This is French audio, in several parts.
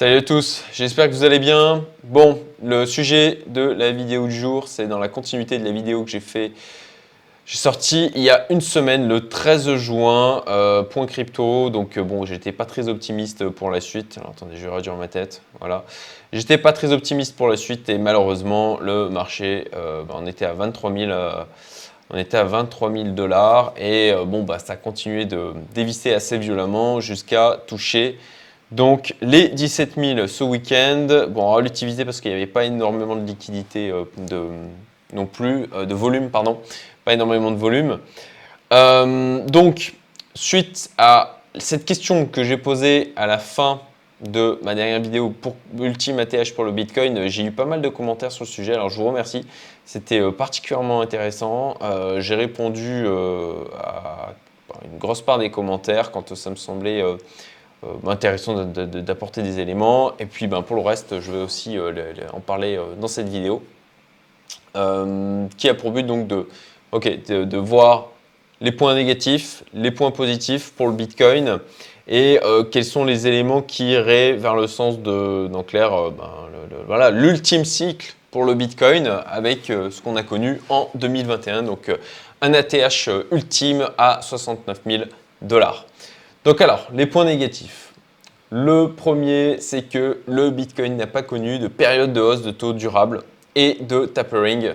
Salut à tous, j'espère que vous allez bien. Bon, le sujet de la vidéo du jour, c'est dans la continuité de la vidéo que j'ai fait. J'ai sorti il y a une semaine, le 13 juin, euh, point crypto. Donc euh, bon, j'étais pas très optimiste pour la suite. Alors attendez, je vais ma tête. Voilà. J'étais pas très optimiste pour la suite et malheureusement, le marché, euh, bah, on était à 23 000 on était à 23 000 dollars et bon, bah, ça a continué de dévisser assez violemment jusqu'à toucher donc les 17 000 ce week-end, bon, on va l'utiliser parce qu'il n'y avait pas énormément de liquidité euh, non plus, euh, de volume, pardon, pas énormément de volume. Euh, donc, suite à cette question que j'ai posée à la fin de ma dernière vidéo pour Ultime ATH pour le Bitcoin, j'ai eu pas mal de commentaires sur le sujet, alors je vous remercie, c'était particulièrement intéressant. j'ai répondu à une grosse part des commentaires quand ça me semblait intéressant d'apporter des éléments. Et puis ben, pour le reste, je vais aussi euh, en parler euh, dans cette vidéo, qui a pour but donc de, voir les points négatifs, les points positifs pour le Bitcoin et quels sont les éléments qui iraient vers le sens de, clair, ben, voilà, l'ultime cycle pour le Bitcoin avec ce qu'on a connu en 2021, donc un ATH ultime à 69 000 dollars. Donc alors, les points négatifs. Le premier, c'est que le Bitcoin n'a pas connu de période de hausse de taux durable et de tapering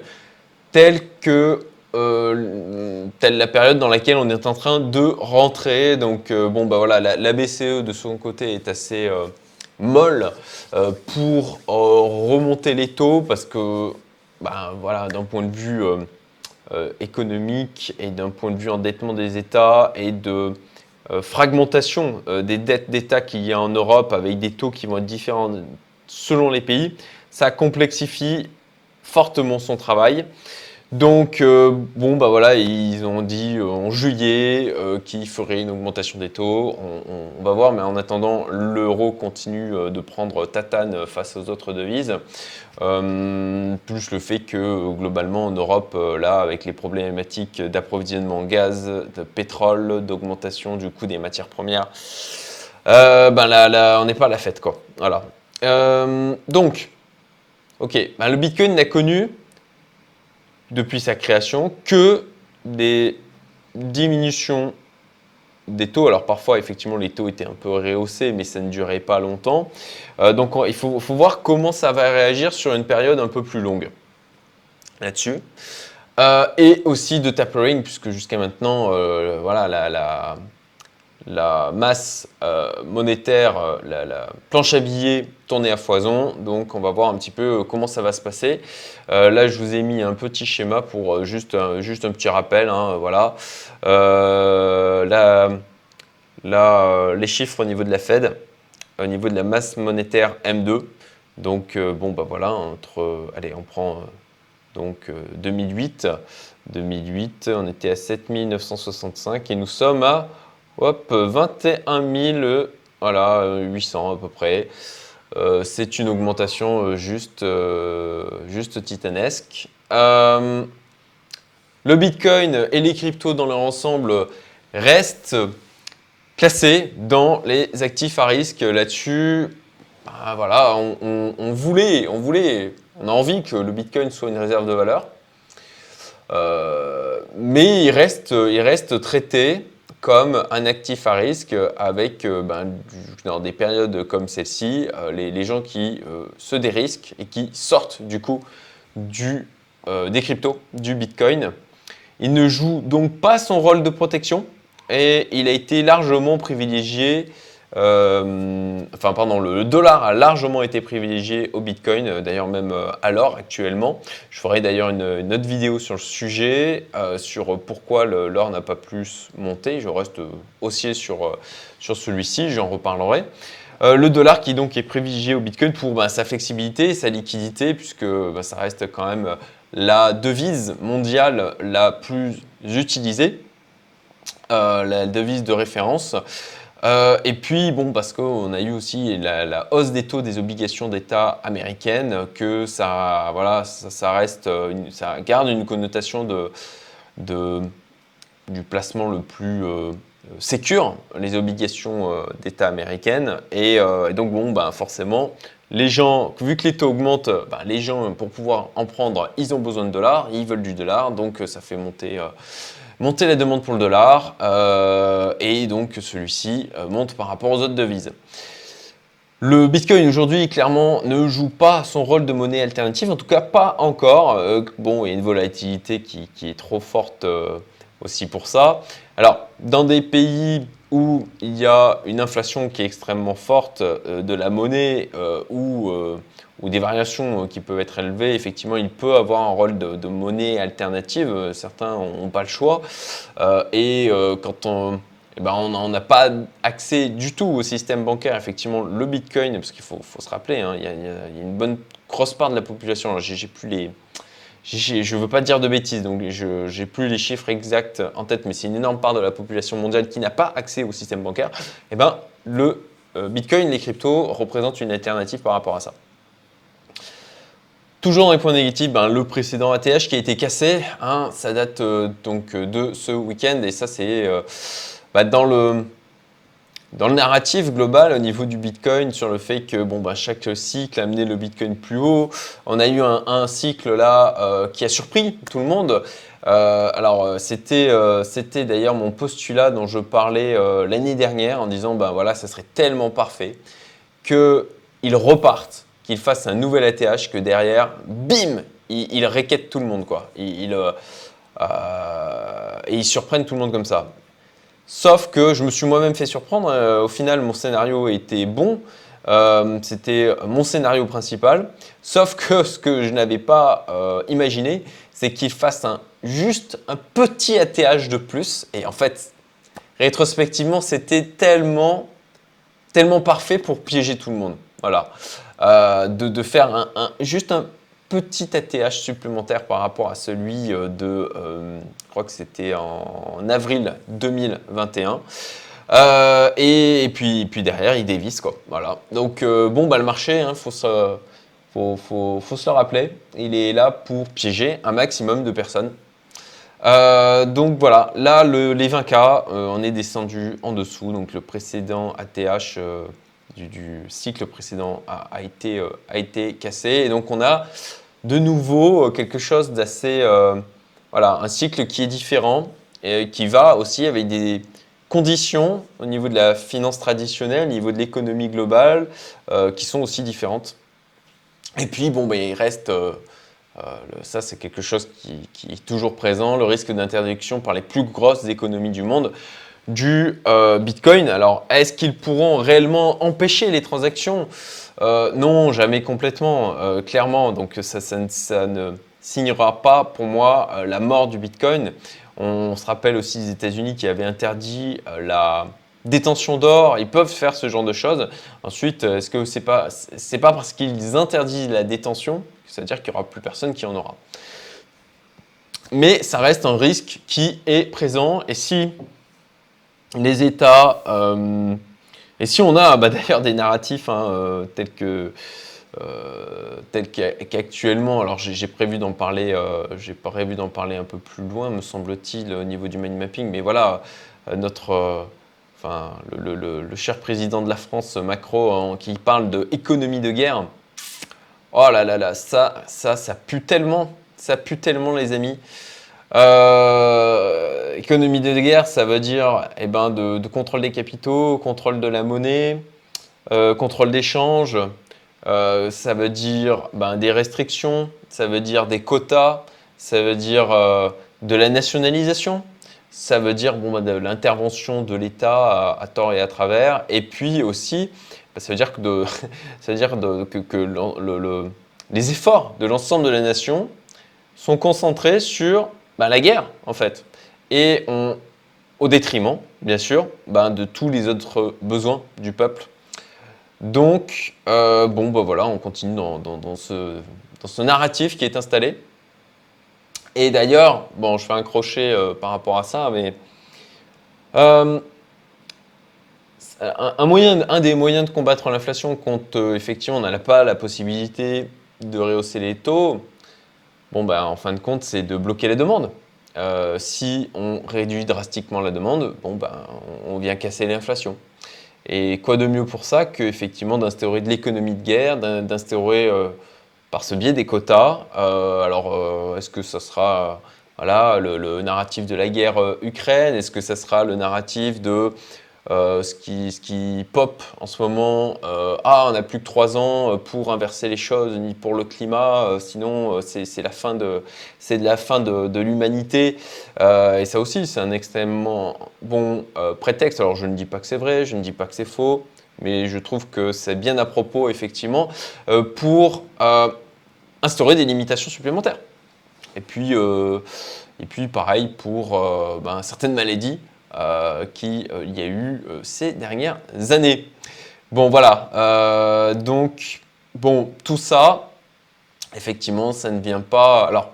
telle que euh, telle la période dans laquelle on est en train de rentrer. Donc euh, bon bah voilà, la, BCE de son côté est assez euh, molle pour remonter les taux parce que bah, voilà, d'un point de vue économique et d'un point de vue endettement des États et de fragmentation euh, des dettes d'État qu'il y a en Europe avec des taux qui vont être différents selon les pays, ça complexifie fortement son travail. Donc, euh, bon, bah voilà, ils ont dit euh, en juillet euh, qu'ils feraient une augmentation des taux. On, va voir, mais en attendant, l'euro continue de prendre tatane face aux autres devises. plus le fait que globalement en Europe, là, avec les problématiques d'approvisionnement en gaz, de pétrole, d'augmentation du coût des matières premières, ben là, là, on n'est pas à la fête, quoi. Voilà. donc, ok, ben, le Bitcoin n'a connu depuis sa création que des diminutions des taux. Alors parfois, effectivement, les taux étaient un peu rehaussés, mais ça ne durait pas longtemps. Euh, donc il faut, voir comment ça va réagir sur une période un peu plus longue là-dessus. Euh, et aussi de tapering, puisque jusqu'à maintenant, euh, voilà, la, la masse euh, monétaire, euh, la, planche à billets tournée à foison. Donc on va voir un petit peu euh, comment ça va se passer. là je vous ai mis un petit schéma pour juste, juste un petit rappel. Hein, voilà. les chiffres au niveau de la Fed, au niveau de la masse monétaire M2. Donc bon bah voilà, entre, allez on prend donc 2008. 2008 on était à 7965 et nous sommes à Hop, 21 000, voilà, 800 à peu près. Euh, c'est une augmentation euh, juste, euh, juste titanesque. le Bitcoin et les cryptos dans leur ensemble restent classés dans les actifs à risque. Là-dessus, bah, on, voulait, on a envie que le Bitcoin soit une réserve de valeur. mais il reste traité comme un actif à risque avec, euh, ben, dans des périodes comme celle-ci, euh, les, gens qui euh, se dérisquent et qui sortent du coup du, des cryptos, du Bitcoin. Il ne joue donc pas son rôle de protection et il a été largement privilégié euh, enfin, pardon, le, dollar a largement été privilégié au Bitcoin, euh, d'ailleurs même euh, à l'or actuellement. Je ferai d'ailleurs une, autre vidéo sur le sujet, sur pourquoi l'or n'a pas plus monté. Je reste haussier sur, sur celui-ci, j'en reparlerai. le dollar qui donc est privilégié au Bitcoin pour bah, sa flexibilité sa liquidité, puisque bah, ça reste quand même la devise mondiale la plus utilisée, la devise de référence. Euh, et puis, bon, parce qu'on a eu aussi la, hausse des taux des obligations d'État américaines, que ça, voilà, ça, reste, ça garde une connotation de, du placement le plus, euh, les obligations d'État américaines. Et, donc, bon, ben, forcément, les gens, vu que les taux augmentent, ben, les gens, pour pouvoir en prendre, ils ont besoin de dollars, ils veulent du dollar, donc ça fait monter, monter la demande pour le dollar, et donc celui-ci monte par rapport aux autres devises. Le Bitcoin aujourd'hui, clairement, ne joue pas son rôle de monnaie alternative, en tout cas pas encore. Euh, bon, il y a une volatilité qui, est trop forte euh, aussi pour ça. Alors, dans des pays où il y a une inflation qui est extrêmement forte euh, de la monnaie ou, ou, des variations qui peuvent être élevées, effectivement, il peut avoir un rôle de, monnaie alternative. Certains n'ont pas le choix. et quand on eh ben, on n'a pas accès du tout au système bancaire. Effectivement, le Bitcoin, parce qu'il faut, se rappeler, hein, il y, a une bonne grosse part de la population. plus les, je ne veux pas dire de bêtises, donc je n'ai plus les chiffres exacts en tête, mais c'est une énorme part de la population mondiale qui n'a pas accès au système bancaire. Eh ben, le euh, Bitcoin, les cryptos représentent une alternative par rapport à ça. Toujours dans les points négatifs, ben, le précédent ATH qui a été cassé, hein, ça date euh, donc de ce week-end et ça c'est euh, bah, dans, le, dans le narratif global au niveau du Bitcoin sur le fait que bon, bah, chaque cycle a amené le Bitcoin plus haut, on a eu un, cycle là euh, qui a surpris tout le monde. Euh, alors euh, c'était c'était d'ailleurs mon postulat dont je parlais l'année dernière en disant ben voilà ça serait tellement parfait qu'il reparte, qu'il fasse un nouvel ATH que derrière bim il, il tout le monde quoi. Il, il et ils surprennent tout le monde comme ça. Sauf que je me suis moi-même fait surprendre. Euh, au final, mon scénario était bon. Euh, c'était mon scénario principal. Sauf que ce que je n'avais pas euh, imaginé, c'est qu'il fasse juste un petit ATH de plus. Et en fait, rétrospectivement, c'était tellement, tellement parfait pour piéger tout le monde. Voilà. De, faire un, juste un petit ATH supplémentaire par rapport à celui euh, de, euh, je crois que c'était en, avril 2021. Euh, et, puis, puis derrière, il dévisse quoi. Voilà. Donc bon, bah, le marché, il hein, faut, se, faut, faut, faut, se le rappeler, il est là pour piéger un maximum de personnes. donc voilà, là les 20K, on est descendu en dessous. Donc le précédent ATH du, cycle précédent a, été, a été cassé. Et donc on a de nouveau euh, quelque chose d'assez... Euh, voilà, un cycle qui est différent et qui va aussi avec des conditions au niveau de la finance traditionnelle, au niveau de l'économie globale, euh, qui sont aussi différentes. Et puis, bon, ben, il reste... ça, c'est quelque chose qui, qui, est toujours présent, le risque d'interdiction par les plus grosses économies du monde du Bitcoin. Alors, est-ce qu'ils pourront réellement empêcher les transactions? Euh, non, jamais complètement, euh, clairement. Donc ça, ne signera pas pour moi euh, la mort du Bitcoin. On, se rappelle aussi des États-Unis qui avaient interdit la détention d'or. Ils peuvent faire ce genre de choses. Ensuite, est-ce que c'est pas c'est pas parce qu'ils interdisent la détention que ça veut dire qu'il n'y aura plus personne qui en aura? Mais ça reste un risque qui est présent. Et si les États et si on a bah, d'ailleurs des narratifs hein, euh, tels que euh, qu'actuellement, alors j'ai prévu d'en parler, euh, parler un peu plus loin, me semble-t-il, au niveau du mind mapping, mais voilà, notre, enfin, le, cher président de la France, Macron, qui parle de de guerre. Oh là là là, ça, ça, ça pue tellement, ça pue tellement, les amis. Euh, économie de guerre, ça veut dire eh ben, de, contrôle des capitaux, contrôle de la monnaie, euh, contrôle d'échange. Euh, ça veut dire ben, des restrictions, ça veut dire des quotas, ça veut dire de la nationalisation, ça veut dire bon, ben, l'intervention de l'État à, tort et à travers, et puis aussi, ben, ça veut dire que, de, ça veut dire que, les efforts de l'ensemble de la nation sont concentrés sur bah, la guerre, en fait. Et au détriment, bien sûr, bah, de tous les autres besoins du peuple. Donc, euh, bon, bah voilà, on continue dans, ce, dans, ce, narratif qui est installé. Et d'ailleurs, bon, je fais un crochet euh, par rapport à ça, mais euh, un, moyen, un des moyens de combattre l'inflation quand effectivement on n'a pas la possibilité de rehausser les taux, bon, bah, en fin de compte, c'est de bloquer les demandes. si on réduit drastiquement la demande, bon, ben, on vient casser l'inflation. Et quoi de mieux pour ça qu'effectivement d'instaurer de l'économie de guerre, d'instaurer par ce biais des quotas. alors, est-ce que ça sera voilà, le, narratif de la guerre Ukraine? Est-ce que ça sera le narratif de euh, ce, qui, pop en ce moment, euh, ah, on n'a plus que trois ans euh, pour inverser les choses, ni pour le climat, sinon c'est la fin de, de la fin de, de l'humanité. et ça aussi, c'est un extrêmement bon prétexte. Alors je ne dis pas que c'est vrai, je ne dis pas que c'est faux, mais je trouve que c'est bien à propos, effectivement, pour instaurer des limitations supplémentaires. Et puis, et puis pareil pour ben, certaines maladies. Euh, qu'il euh, y a eu euh, ces dernières années. Bon, voilà. donc, bon, tout ça, effectivement, ça ne vient pas. Alors,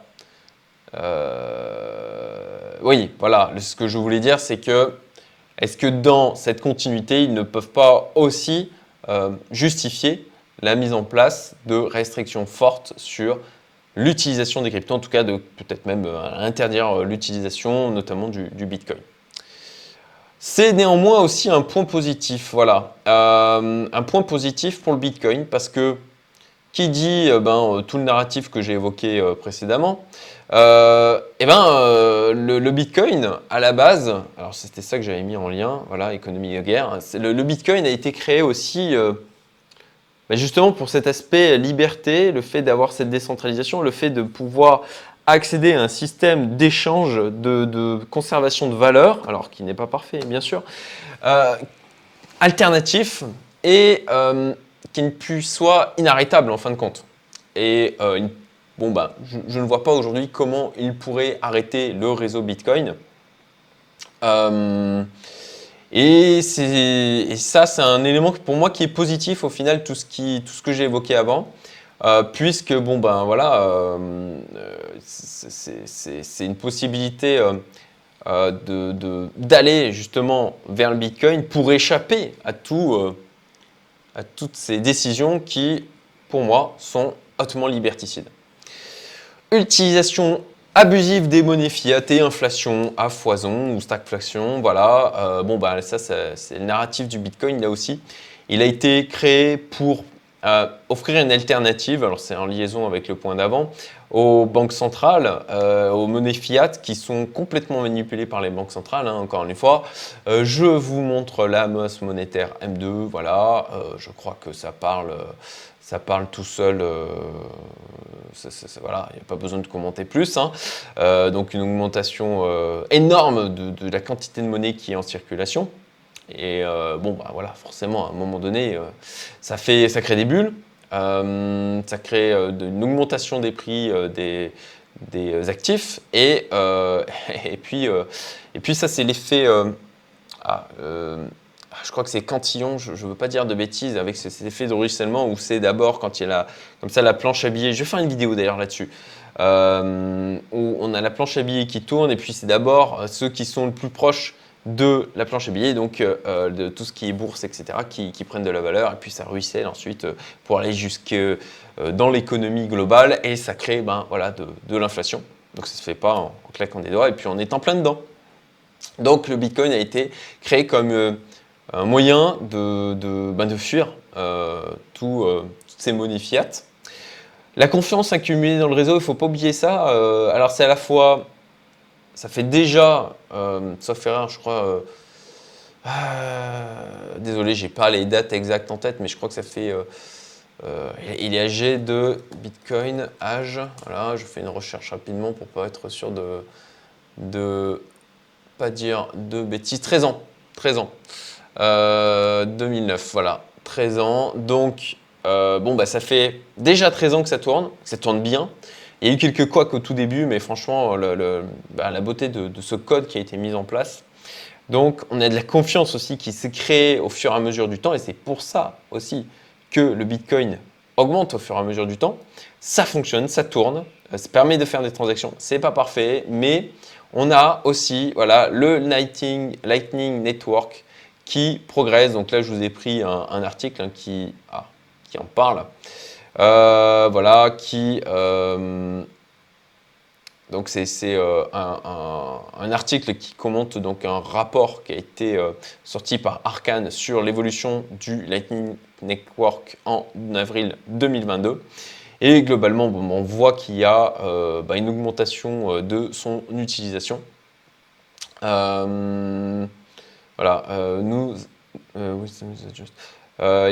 oui, voilà. Ce que je voulais dire, c'est que est-ce que dans cette continuité, ils ne peuvent pas aussi justifier la mise en place de restrictions fortes sur l'utilisation des cryptos, en tout cas de peut-être même interdire l'utilisation notamment du Bitcoin? C'est néanmoins aussi un point positif, voilà. Euh, un point positif pour le Bitcoin parce que qui dit euh, ben, euh, tout le narratif que j'ai évoqué précédemment, eh ben, le, Bitcoin, à la base, alors c'était ça que j'avais mis en lien, voilà, économie de guerre, le, Bitcoin a été créé aussi ben, justement pour cet aspect liberté, le fait d'avoir cette décentralisation, le fait de pouvoir accéder à un système d'échange, de, conservation de valeur, alors qui n'est pas parfait bien sûr, euh, alternatif et euh, qui ne puisse soit inarrêtable en fin de compte. Et euh, bon bah, je, ne vois pas aujourd'hui comment il pourrait arrêter le réseau Bitcoin. Et, ça, c'est un élément pour moi qui est positif au final, tout ce, qui, tout ce que j'ai évoqué avant. Euh, puisque bon ben voilà, euh, c'est une possibilité euh, d'aller justement vers le Bitcoin pour échapper à, tout, à toutes ces décisions qui, pour moi, sont hautement liberticides. Utilisation abusive des monnaies fiat et inflation à foison ou stagflation, voilà. bon, ben ça, c'est le narratif du Bitcoin là aussi. Il a été créé pour offrir une alternative, alors c'est en liaison avec le point d'avant, aux banques centrales, euh, aux monnaies fiat qui sont complètement manipulées par les banques centrales, hein, encore une fois. Euh, je vous montre la masse monétaire M2, voilà, euh, je crois que ça parle, ça parle tout seul, il n'y a pas besoin de commenter plus. Hein. donc une augmentation énorme de la quantité de monnaie qui est en circulation. Et euh, bon, bah voilà, forcément, à un moment donné, euh, ça, fait, ça crée des bulles, euh, ça crée une augmentation des prix des, des, actifs, et, et, puis, et puis ça, c'est l'effet. Ah, je crois que c'est Cantillon, je ne veux pas dire de bêtises, avec cet effet de ruissellement où c'est d'abord quand il y a comme ça la planche à billets. Je vais faire une vidéo d'ailleurs là-dessus. où on a la planche à billets qui tourne et puis c'est d'abord ceux qui sont le plus proches de la planche à billets, donc euh, euh, de tout ce qui est bourse, etc., qui, prennent de la valeur, et puis ça ruisselle ensuite euh, pour aller jusque dans l'économie globale, et ça crée ben, voilà, de, l'inflation. Donc ça ne se fait pas en, claquant des doigts, et puis en plein dedans. Donc le Bitcoin a été créé comme un moyen de, de, ben, de fuir tout, toutes ces monnaies fiat. La confiance accumulée dans le réseau, il ne faut pas oublier ça. alors c'est à la fois ça fait déjà, euh, sauf erreur, je crois. Euh, euh, désolé, j'ai pas les dates exactes en tête, mais je crois que ça fait. il est âgé de Bitcoin, âge. Voilà, je fais une recherche rapidement pour pas être sûr de de pas dire de bêtises. 13 ans, 13 ans. 2009, voilà, 13 ans. Donc, bon, bah, ça fait déjà 13 ans que ça tourne, que ça tourne bien. Il y a eu quelques couacs au tout début, mais franchement, bah, la beauté de, ce code qui a été mis en place. Donc, on a de la confiance aussi qui s'est créée au fur et à mesure du temps, et c'est pour ça aussi que le Bitcoin augmente au fur et à mesure du temps. Ça fonctionne, ça tourne, euh, ça permet de faire des transactions. C'est pas parfait, mais on a aussi voilà, le Lightning, Network qui progresse. Donc là, je vous ai pris un, article hein, ah, qui en parle. Euh, voilà, qui, euh, donc c'est un, article qui commente donc un rapport qui a été sorti par Arkane sur l'évolution du Lightning Network en avril 2022. Et globalement, on voit qu'il y a bah, une augmentation de son utilisation. voilà, nous, il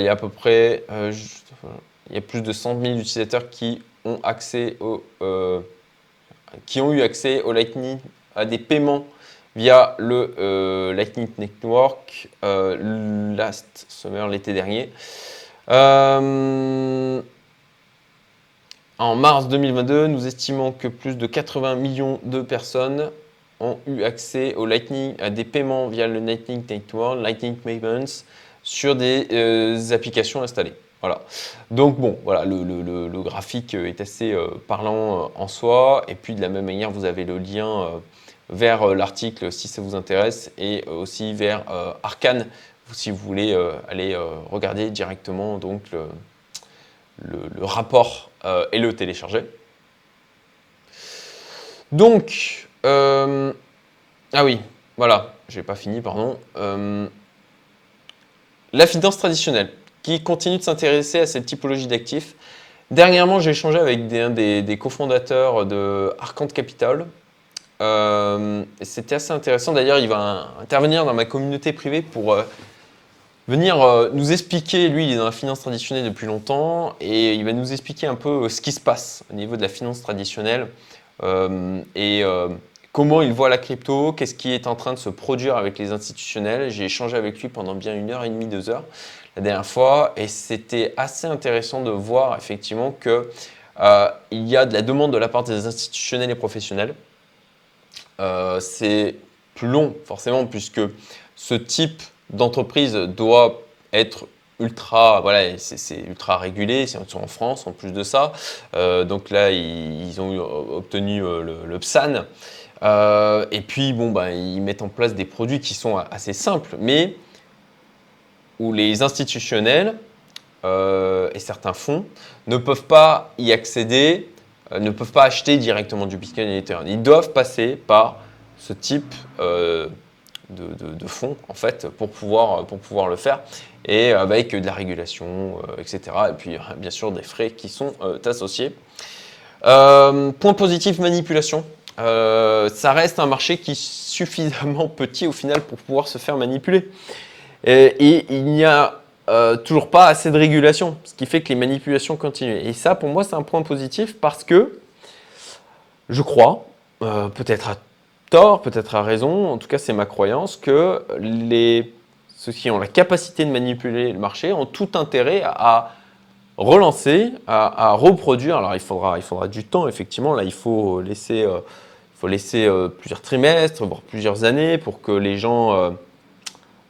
y a à peu près, il y a plus de 100 000 utilisateurs qui ont accès au, euh, qui ont eu accès au Lightning à des paiements via le euh, Lightning Network euh, last summer l'été dernier. en mars 2022, nous estimons que plus de 80 millions de personnes ont eu accès au Lightning, à des paiements via le Lightning Network, Lightning Payments, sur des applications installées. Voilà. Donc bon, voilà, le, graphique est assez euh, parlant euh, en soi. Et puis de la même manière, vous avez le lien euh, vers l'article si ça vous intéresse et aussi vers Arcane si vous voulez aller regarder directement donc le, rapport et le télécharger. Donc, ah oui, voilà, j'ai pas fini, pardon. la finance traditionnelle qui continue de s'intéresser à cette typologie d'actifs. Dernièrement, j'ai échangé avec des, des, cofondateurs de Arcand Capital. Euh, c'était assez intéressant. D'ailleurs, il va intervenir dans ma communauté privée pour euh, venir euh, nous expliquer. Lui, il est dans la finance traditionnelle depuis longtemps et il va nous expliquer un peu ce qui se passe au niveau de la finance traditionnelle et comment il voit la crypto, qu'est-ce qui est en train de se produire avec les institutionnels. J'ai échangé avec lui pendant bien une heure et demie, deux heures dernière fois et c'était assez intéressant de voir effectivement que euh, il y a de la demande de la part des institutionnels et professionnels. Euh, c'est plus long forcément puisque ce type d'entreprise doit être ultra, voilà, c'est ultra régulé, c'est en France en plus de ça. Euh, donc là, ils, ont obtenu le, PSAN. et puis, bon, bah, ils mettent en place des produits qui sont assez simples, mais où les institutionnels euh, et certains fonds ne peuvent pas y accéder, euh, ne peuvent pas acheter directement du Bitcoin et Ethereum. Ils doivent passer par ce type euh, de, fonds en fait pour pouvoir, pour pouvoir le faire et avec de la régulation, etc. Et puis bien sûr des frais qui sont associés. point positif, manipulation. ça reste un marché qui est suffisamment petit au final pour pouvoir se faire manipuler. Et, il n'y a euh, toujours pas assez de régulation, ce qui fait que les manipulations continuent. Et ça, pour moi, c'est un point positif parce que je crois, euh, peut-être à tort, peut-être à raison, en tout cas c'est ma croyance, que les, ceux qui ont la capacité de manipuler le marché ont tout intérêt à, relancer, à, reproduire. Alors il faudra, il faudra du temps, effectivement, là il faut laisser, euh, il faut laisser plusieurs trimestres, voire plusieurs années pour que les gens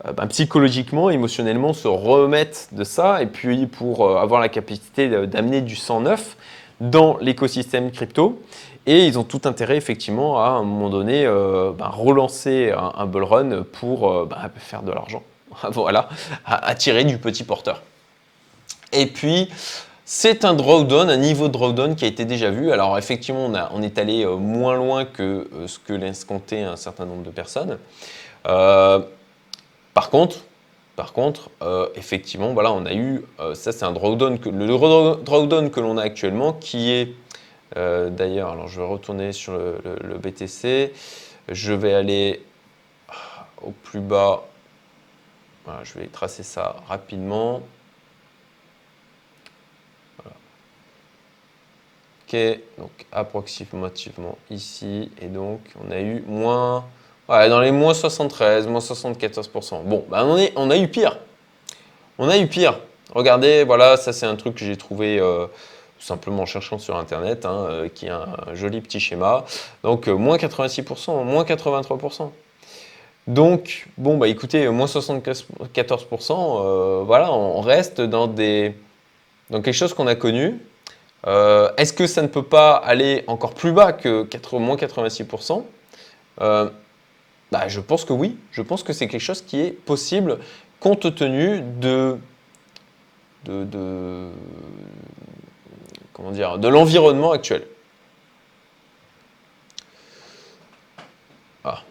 ben, psychologiquement, émotionnellement se remettre de ça et puis pour euh, avoir la capacité d'amener du sang neuf dans l'écosystème crypto. Et ils ont tout intérêt effectivement à, un moment donné euh, ben, relancer un, bull run pour ben, faire de l'argent. voilà, attirer du petit porteur. Et puis, c'est un drawdown, un niveau de drawdown qui a été déjà vu. Alors effectivement, on, est allé moins loin que ce que compter un certain nombre de personnes. Par contre, par contre, euh, effectivement, voilà, on a eu, euh, ça c'est un drawdown, que, le drawdown que l'on a actuellement, qui est, euh, d'ailleurs, alors je vais retourner sur le, BTC, je vais aller au plus bas, je vais tracer ça rapidement. Ok, donc approximativement ici, et donc on a eu moins Dans les moins 73, moins 74%. Bon, bah, on, est, on a eu pire. On a eu pire. Regardez, voilà, ça c'est un truc que j'ai trouvé euh, simplement en cherchant sur Internet, hein, euh, qui est un, joli petit schéma. Donc, euh, moins 86%, moins 83%. Donc, bon, bah écoutez, moins 74%, voilà, on reste dans, des, dans quelque chose qu'on a connu. Est-ce que ça ne peut pas aller encore plus bas que 80, moins 86% bah, je pense que oui. Je pense que c'est quelque chose qui est possible compte tenu de, comment dire, de l'environnement actuel.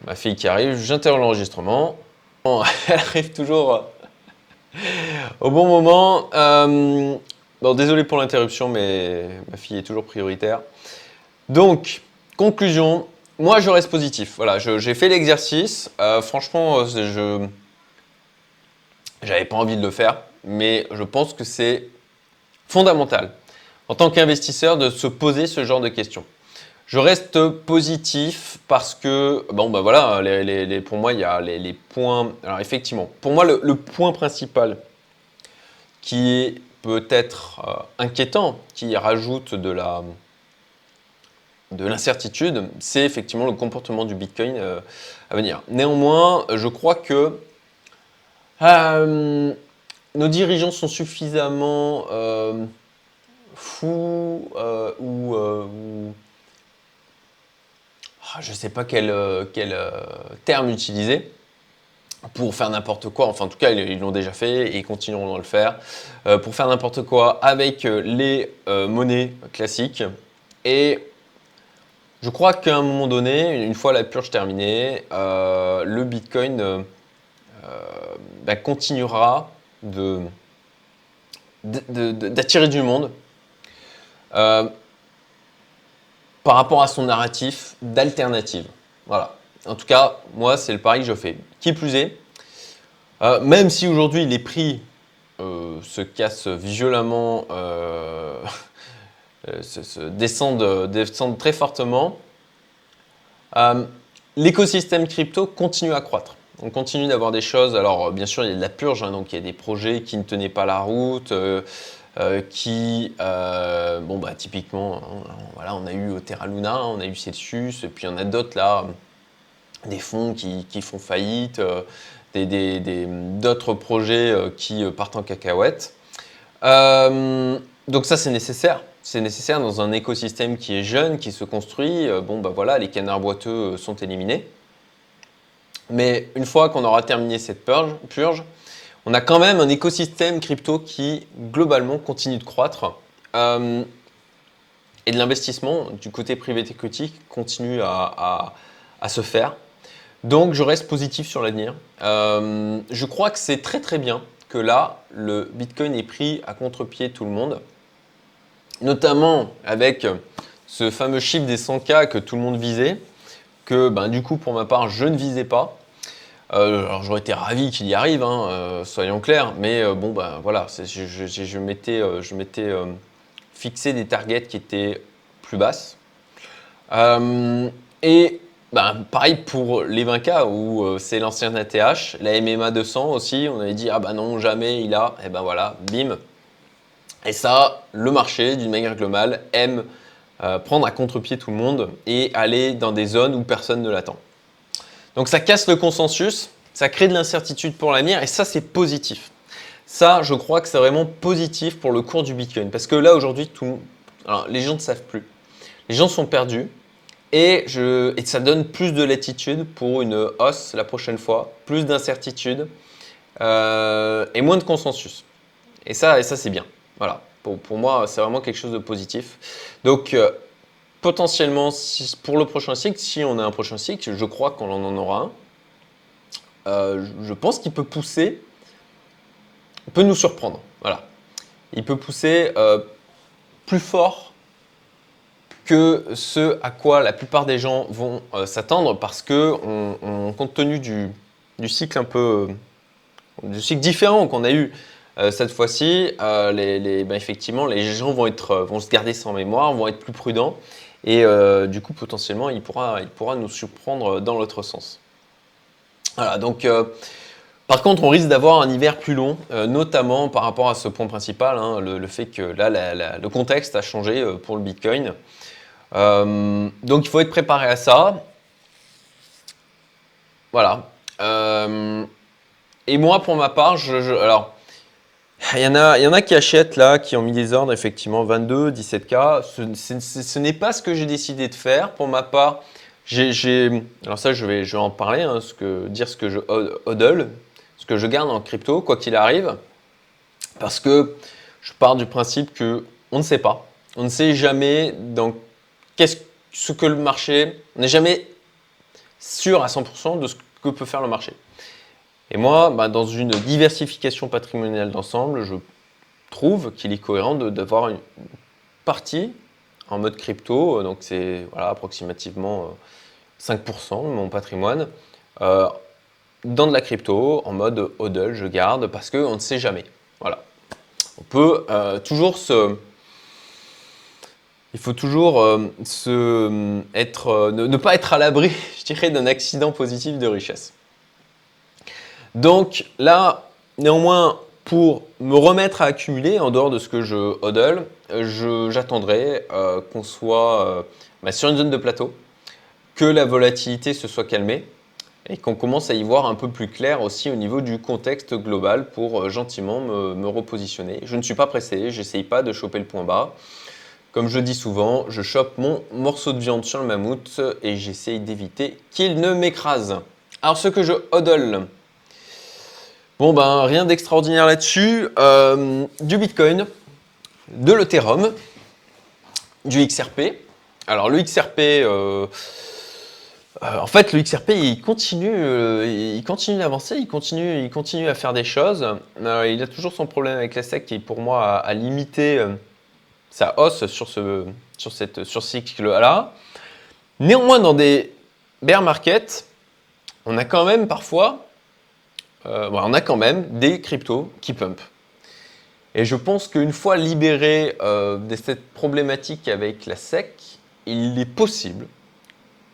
ma fille qui arrive, j'interromps l'enregistrement. Elle arrive toujours euh, au bon moment. Euh, bon, désolé pour l'interruption, mais ma fille est toujours prioritaire. Donc, conclusion, moi je reste positif. Voilà, j'ai fait l'exercice. Euh, franchement, je j'avais pas envie de le faire, mais je pense que c'est fondamental en tant qu'investisseur de se poser ce genre de questions. Je reste positif parce que, bon, ben voilà, pour moi, il y a les, points. Alors, effectivement, pour moi, le, point principal qui est peut-être euh, inquiétant, qui rajoute de la de l'incertitude, c'est effectivement le comportement du Bitcoin euh, à venir. Néanmoins, je crois que euh, nos dirigeants sont suffisamment fous ou ah, je ne sais pas quel, euh, euh, terme utiliser pour faire n'importe quoi, enfin en tout cas ils l'ont déjà fait et continueront à le faire, euh, pour faire n'importe quoi avec les monnaies classiques. Et je crois qu'à un moment donné, une fois la purge terminée, le Bitcoin bah, continuera d'attirer du monde par rapport à son narratif d'alternative. Voilà. En tout cas, moi, c'est le pari que je fais. Qui plus est, euh, même si aujourd'hui les prix euh, se cassent violemment, euh, se, descendent, descendent, très fortement, l'écosystème crypto continue à croître. On continue d'avoir des choses. Alors, bien sûr, il y a de la purge, hein, donc il y a des projets qui ne tenaient pas la route. Euh, qui, euh, bon bah typiquement, hein, voilà, on a eu Terra Luna, hein, on a eu Celsius, et puis en a d'autres là, des fonds qui, font faillite, euh, d'autres projets qui partent en cacahuète. donc ça c'est nécessaire, c'est nécessaire dans un écosystème qui est jeune, qui se construit. bon bah voilà, les canards boiteux sont éliminés. Mais une fois qu'on aura terminé cette purge on a quand même un écosystème crypto qui globalement continue de croître. Euh, et de l'investissement du côté privé equity continue à, se faire. Donc je reste positif sur l'avenir. Euh, je crois que c'est très très bien que là, le Bitcoin est pris à contre-pied tout le monde. Notamment avec ce fameux chiffre des 100K que tout le monde visait, que ben, du coup pour ma part je ne visais pas. Euh, alors j'aurais été ravi qu'il y arrive, hein, euh, soyons clairs, mais euh, bon ben voilà, je, je, m'étais, fixé des targets qui étaient plus basses. et ben, pareil pour les 20K où c'est l'ancien ATH, la MMA 200 aussi, on avait dit ah ben non jamais il a, et ben voilà, bim. Et ça, le marché d'une manière globale aime prendre à contre-pied tout le monde et aller dans des zones où personne ne l'attend. Donc ça casse le consensus, ça crée de l'incertitude pour l'avenir et ça c'est positif. Ça, je crois que c'est vraiment positif pour le cours du Bitcoin parce que là aujourd'hui, les gens ne savent plus. Les gens sont perdus et, je... et ça donne plus de latitude pour une hausse la prochaine fois, plus d'incertitude euh, et moins de consensus. Et ça, et ça c'est bien. Voilà. Pour, pour moi, c'est vraiment quelque chose de positif. Donc, euh, potentiellement, pour le prochain cycle, si on a un prochain cycle, je crois qu'on en aura un, euh, je pense qu'il peut pousser, peut nous surprendre. Voilà. Il peut pousser euh, plus fort que ce à quoi la plupart des gens vont s'attendre parce que, compte tenu du, cycle un peu, du cycle différent qu'on a eu cette fois-ci, les, ben, effectivement, les gens vont, vont se garder sans mémoire, vont être plus prudents et euh, du coup, potentiellement, il pourra, nous surprendre dans l'autre sens. Voilà, donc euh, par contre, on risque d'avoir un hiver plus long, euh, notamment par rapport à ce point principal, hein, le, fait que là, le contexte a changé pour le Bitcoin. donc il faut être préparé à ça. Voilà. et moi, pour ma part, je, alors, il y, en a, il y en a qui achètent là, qui ont mis des ordres, effectivement, 22, 17K. Ce, n'est pas ce que j'ai décidé de faire. Pour ma part. Alors, ça, je vais, je vais en parler, hein, ce dire ce que je hodl, ce que je garde en crypto, quoi qu'il arrive. Parce que je pars du principe que on ne sait pas. On ne sait jamais dans qu'est-ce ce que le marché. On n'est jamais sûr à 100% de ce que peut faire le marché. Et moi, bah, dans une diversification patrimoniale d'ensemble, je trouve qu'il est cohérent d'avoir une partie en mode crypto, donc c'est voilà, approximativement 5% euh, de mon patrimoine, euh, dans de la crypto, en mode hodl, je garde, parce qu'on ne sait jamais. Voilà. On peut euh, toujours se... Il faut toujours se, être, ne, pas être à l'abri, je dirais, d'un accident positif de richesse. Donc là, néanmoins, pour me remettre à accumuler, en dehors de ce que je hodl, j'attendrai euh, qu'on soit euh, bah, sur une zone de plateau, que la volatilité se soit calmée et qu'on commence à y voir un peu plus clair aussi au niveau du contexte global pour euh, gentiment me, repositionner. Je ne suis pas pressé, j'essaye pas de choper le point bas. Comme je dis souvent, je chope mon morceau de viande sur le mammouth et j'essaye d'éviter qu'il ne m'écrase. Alors ce que je hodl, bon ben rien d'extraordinaire là-dessus, du Bitcoin, de l'Ethereum, du XRP. Alors le XRP, euh, euh, en fait le XRP il continue, euh, il continue d'avancer, il continue, il continue à faire des choses. il a toujours son problème avec la SEC qui pour moi a, limité sa hausse sur ce, sur cette, sur ce cycle-là. Néanmoins dans des bear markets, on a quand même parfois, on a quand même des cryptos qui pump. Et je pense qu'une fois libéré euh, de cette problématique avec la SEC, il est possible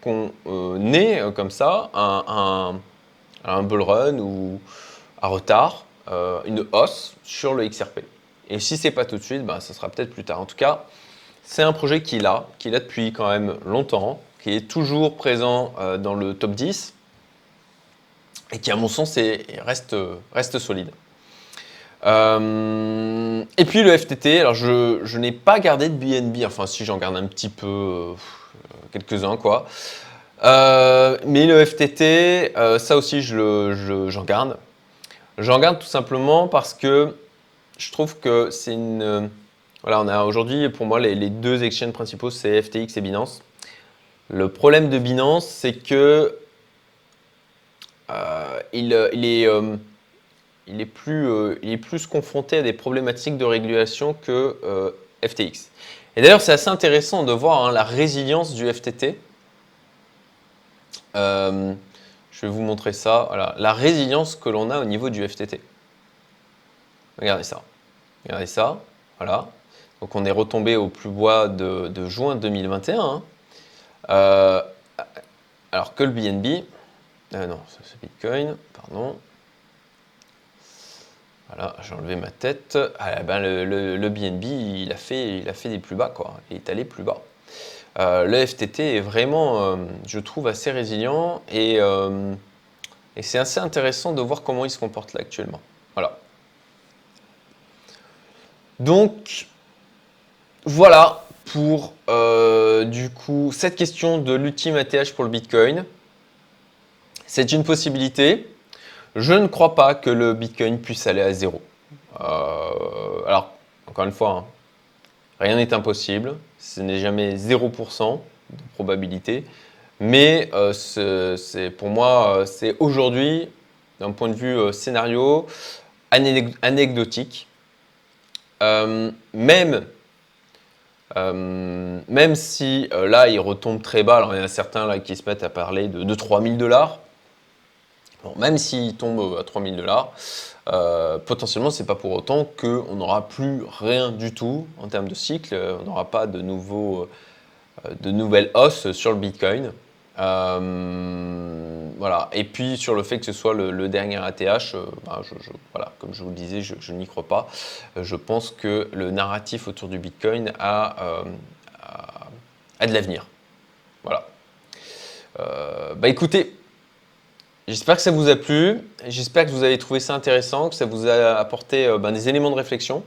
qu'on euh, ait euh, comme ça un, un, bull run ou un retard, une hausse sur le XRP. Et si c'est pas tout de suite, ben, ça sera peut-être plus tard. En tout cas, c'est un projet qu'il a, qu'il a depuis quand même longtemps, qui est toujours présent dans le top 10 et qui, à mon sens, reste, solide. Euh, et puis le FTT, alors je, n'ai pas gardé de BNB, enfin si j'en garde un petit peu, euh, quelques-uns quoi. Euh, mais le FTT, ça aussi je j'en garde. J'en garde tout simplement parce que je trouve que c'est une... voilà, on a aujourd'hui pour moi les, deux exchanges principaux, c'est FTX et Binance. Le problème de Binance, c'est que il, est plus, euh, confronté à des problématiques de régulation que euh, FTX. Et d'ailleurs, c'est assez intéressant de voir hein, la résilience du FTT. Euh, je vais vous montrer ça. La résilience que l'on a au niveau du FTT. Regardez ça. Regardez ça. Voilà. Donc on est retombé au plus bas de, juin 2021. Hein. alors que le BNB, non, c'est Bitcoin, pardon. Voilà, j'ai enlevé ma tête. Ah, ben le, BNB, il a, fait, il a fait des plus bas, quoi. Il est allé plus bas. Euh, le FTT est vraiment, euh, je trouve, assez résilient euh, et c'est assez intéressant de voir comment il se comporte là actuellement. Voilà. Donc, voilà pour du coup cette question de l'ultime ATH pour le Bitcoin. C'est une possibilité. Je ne crois pas que le Bitcoin puisse aller à zéro. Euh, alors, encore une fois, hein, rien n'est impossible. Ce n'est jamais 0% de probabilité. Mais euh, pour moi, euh, c'est aujourd'hui, d'un point de vue scénario, anecdotique. même si là, il retombe très bas, alors il y en a certains qui se mettent à parler de, de 3000 dollars, même s'il tombe à 3000 dollars, euh, potentiellement, c'est pas pour autant qu'on n'aura plus rien du tout en termes de cycle. On n'aura pas de, nouveaux, euh, de nouvelles hausses sur le Bitcoin. Euh, voilà. Et puis sur le fait que ce soit le, dernier ATH, ben, voilà, comme je vous le disais, je, n'y crois pas. je pense que le narratif autour du Bitcoin a, a de l'avenir. Voilà. bah écoutez, J'espère que ça vous a plu. J'espère que vous avez trouvé ça intéressant, que ça vous a apporté euh, ben, des éléments de réflexion.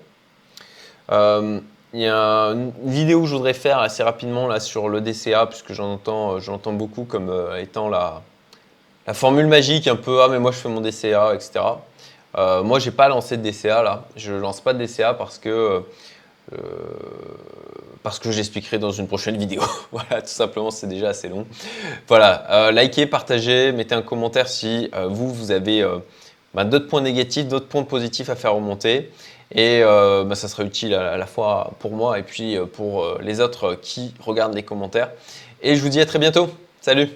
Euh, il y a une vidéo que je voudrais faire assez rapidement là, sur le DCA, puisque j'en entends, euh, beaucoup comme étant la, la, formule magique, un peu Ah, mais moi je fais mon DCA, etc. moi, j'ai pas lancé de DCA là. Je lance pas de DCA parce que Euh, parce que j'expliquerai dans une prochaine vidéo. voilà, tout simplement, c'est déjà assez long. Voilà, likez, partagez, mettez un commentaire si vous, vous avez bah, d'autres points négatifs, d'autres points positifs à faire remonter. Et bah, ça sera utile à la fois pour moi et puis pour les autres qui regardent les commentaires. Et je vous dis à très bientôt. Salut